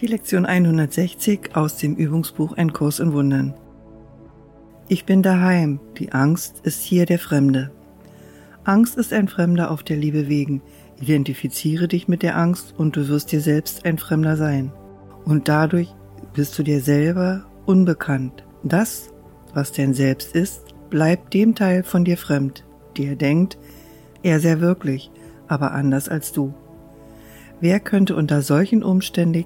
Die Lektion 160 aus dem Übungsbuch Ein Kurs in Wundern. Ich bin daheim, die Angst ist hier der Fremde. Angst ist ein Fremder auf der Liebe wegen. Identifiziere dich mit der Angst und du wirst dir selbst ein Fremder sein. Und dadurch bist du dir selber unbekannt. Das, was dein Selbst ist, bleibt dem Teil von dir fremd, der denkt, er sei wirklich, aber anders als du. Wer könnte unter solchen Umständen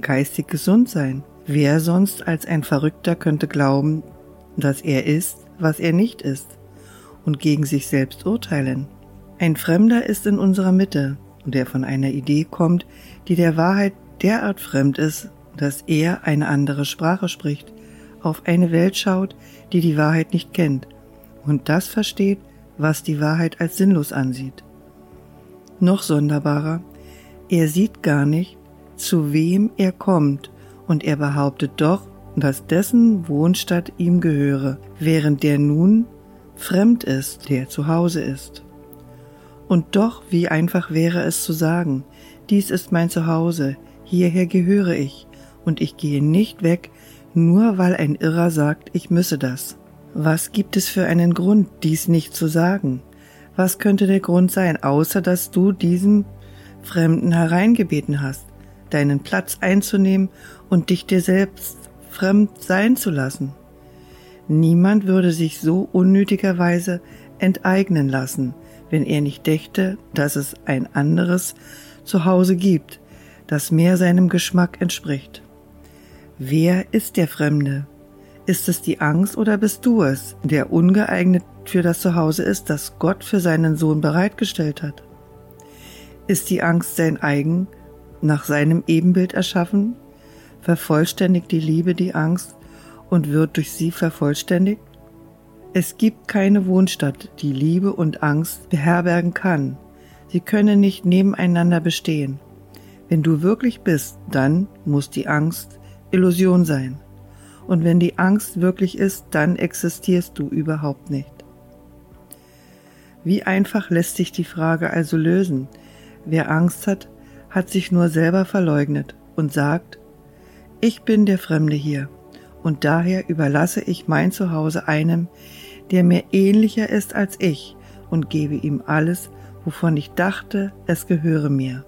geistig gesund sein? Wer sonst als ein Verrückter könnte glauben, dass er ist, was er nicht ist, und gegen sich selbst urteilen? Ein Fremder ist in unserer Mitte, der von einer Idee kommt, die der Wahrheit derart fremd ist, dass er eine andere Sprache spricht, auf eine Welt schaut, die die Wahrheit nicht kennt, und das versteht, was die Wahrheit als sinnlos ansieht. Noch sonderbarer, er sieht gar nicht, zu wem er kommt, und er behauptet doch, dass dessen Wohnstadt ihm gehöre, während der nun fremd ist, der zu Hause ist. Und doch, wie einfach wäre es zu sagen, dies ist mein Zuhause, hierher gehöre ich, und ich gehe nicht weg, nur weil ein Irrer sagt, ich müsse das. Was gibt es für einen Grund, dies nicht zu sagen? Was könnte der Grund sein, außer dass du diesen Fremden hereingebeten hast, deinen Platz einzunehmen und dich dir selbst fremd sein zu lassen? Niemand würde sich so unnötigerweise enteignen lassen, wenn er nicht dächte, dass es ein anderes Zuhause gibt, das mehr seinem Geschmack entspricht. Wer ist der Fremde? Ist es die Angst oder bist du es, der ungeeignet für das Zuhause ist, das Gott für seinen Sohn bereitgestellt hat? Ist die Angst sein eigen, nach seinem Ebenbild erschaffen? Vervollständigt die Liebe die Angst und wird durch sie vervollständigt? Es gibt keine Wohnstadt, die Liebe und Angst beherbergen kann. Sie können nicht nebeneinander bestehen. Wenn du wirklich bist, dann muss die Angst Illusion sein. Und wenn die Angst wirklich ist, dann existierst du überhaupt nicht. Wie einfach lässt sich die Frage also lösen? Wer Angst hat, hat sich nur selber verleugnet und sagt, ich bin der Fremde hier und daher überlasse ich mein Zuhause einem, der mir ähnlicher ist als ich und gebe ihm alles, wovon ich dachte, es gehöre mir.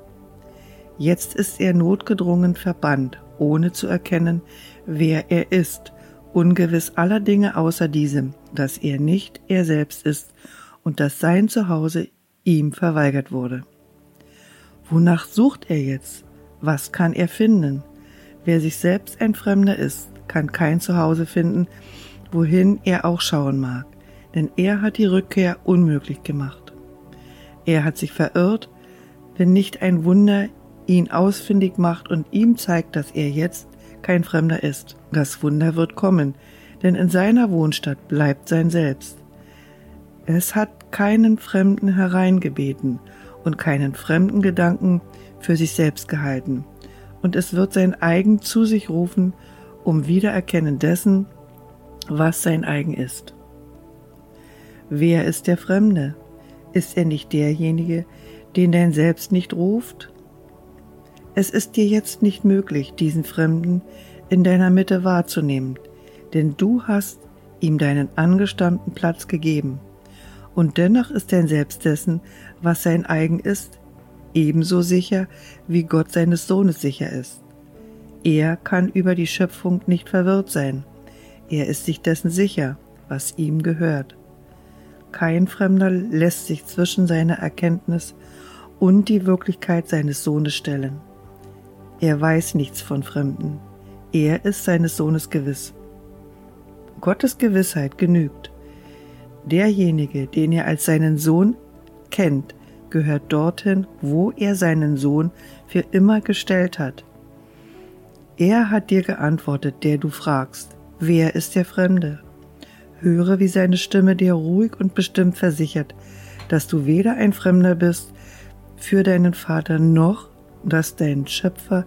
Jetzt ist er notgedrungen verbannt ohne zu erkennen, wer er ist, ungewiss aller Dinge außer diesem, dass er nicht er selbst ist und dass sein Zuhause ihm verweigert wurde. Wonach sucht er jetzt? Was kann er finden? Wer sich selbst ein Fremder ist, kann kein Zuhause finden, wohin er auch schauen mag, denn er hat die Rückkehr unmöglich gemacht. Er hat sich verirrt, wenn nicht ein Wunder ihn ausfindig macht und ihm zeigt, dass er jetzt kein Fremder ist. Das Wunder wird kommen, denn in seiner Wohnstadt bleibt sein Selbst. Es hat keinen Fremden hereingebeten und keinen fremden Gedanken für sich selbst gehalten, und es wird sein eigen zu sich rufen, um Wiedererkennen dessen, was sein eigen ist. Wer ist der Fremde? Ist er nicht derjenige, den dein Selbst nicht ruft? Es ist dir jetzt nicht möglich, diesen Fremden in deiner Mitte wahrzunehmen, denn du hast ihm deinen angestammten Platz gegeben. Und dennoch ist dein Selbst dessen, was sein eigen ist, ebenso sicher, wie Gott seines Sohnes sicher ist. Er kann über die Schöpfung nicht verwirrt sein. Er ist sich dessen sicher, was ihm gehört. Kein Fremder lässt sich zwischen seiner Erkenntnis und die Wirklichkeit seines Sohnes stellen. Er weiß nichts von Fremden. Er ist seines Sohnes gewiss. Gottes Gewissheit genügt. Derjenige, den er als seinen Sohn kennt, gehört dorthin, wo er seinen Sohn für immer gestellt hat. Er hat dir geantwortet, der du fragst, wer ist der Fremde? Höre, wie seine Stimme dir ruhig und bestimmt versichert, dass du weder ein Fremder bist für deinen Vater noch dass dein Schöpfer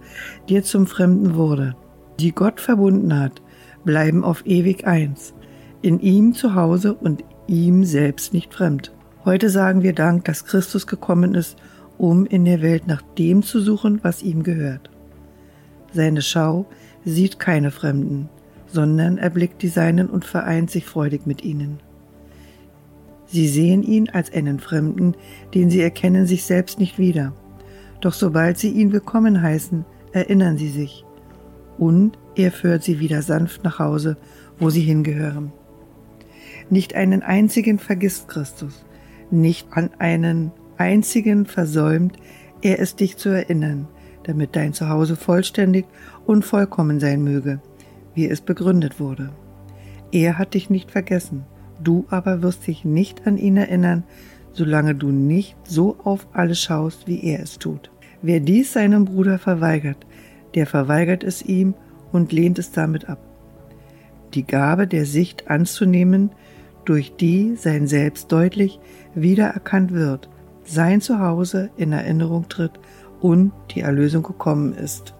dir zum Fremden wurde. Die Gott verbunden hat, bleiben auf ewig eins, in ihm zu Hause und ihm selbst nicht fremd. Heute sagen wir Dank, dass Christus gekommen ist, um in der Welt nach dem zu suchen, was ihm gehört. seine Schau sieht keine Fremden, sondern erblickt die Seinen und vereint sich freudig mit ihnen. Sie sehen ihn als einen Fremden, den sie erkennen sich selbst nicht wieder. Doch sobald sie ihn willkommen heißen, erinnern sie sich. Und er führt sie wieder sanft nach Hause, wo sie hingehören. Nicht einen einzigen vergisst Christus, nicht an einen einzigen versäumt er es dich zu erinnern, damit dein Zuhause vollständig und vollkommen sein möge, wie es begründet wurde. Er hat dich nicht vergessen, du aber wirst dich nicht an ihn erinnern, solange du nicht so auf alles schaust, wie er es tut. Wer dies seinem Bruder verweigert, der verweigert es ihm und lehnt es damit ab. Die Gabe der Sicht anzunehmen, durch die sein Selbst deutlich wiedererkannt wird, sein Zuhause in Erinnerung tritt und die Erlösung gekommen ist.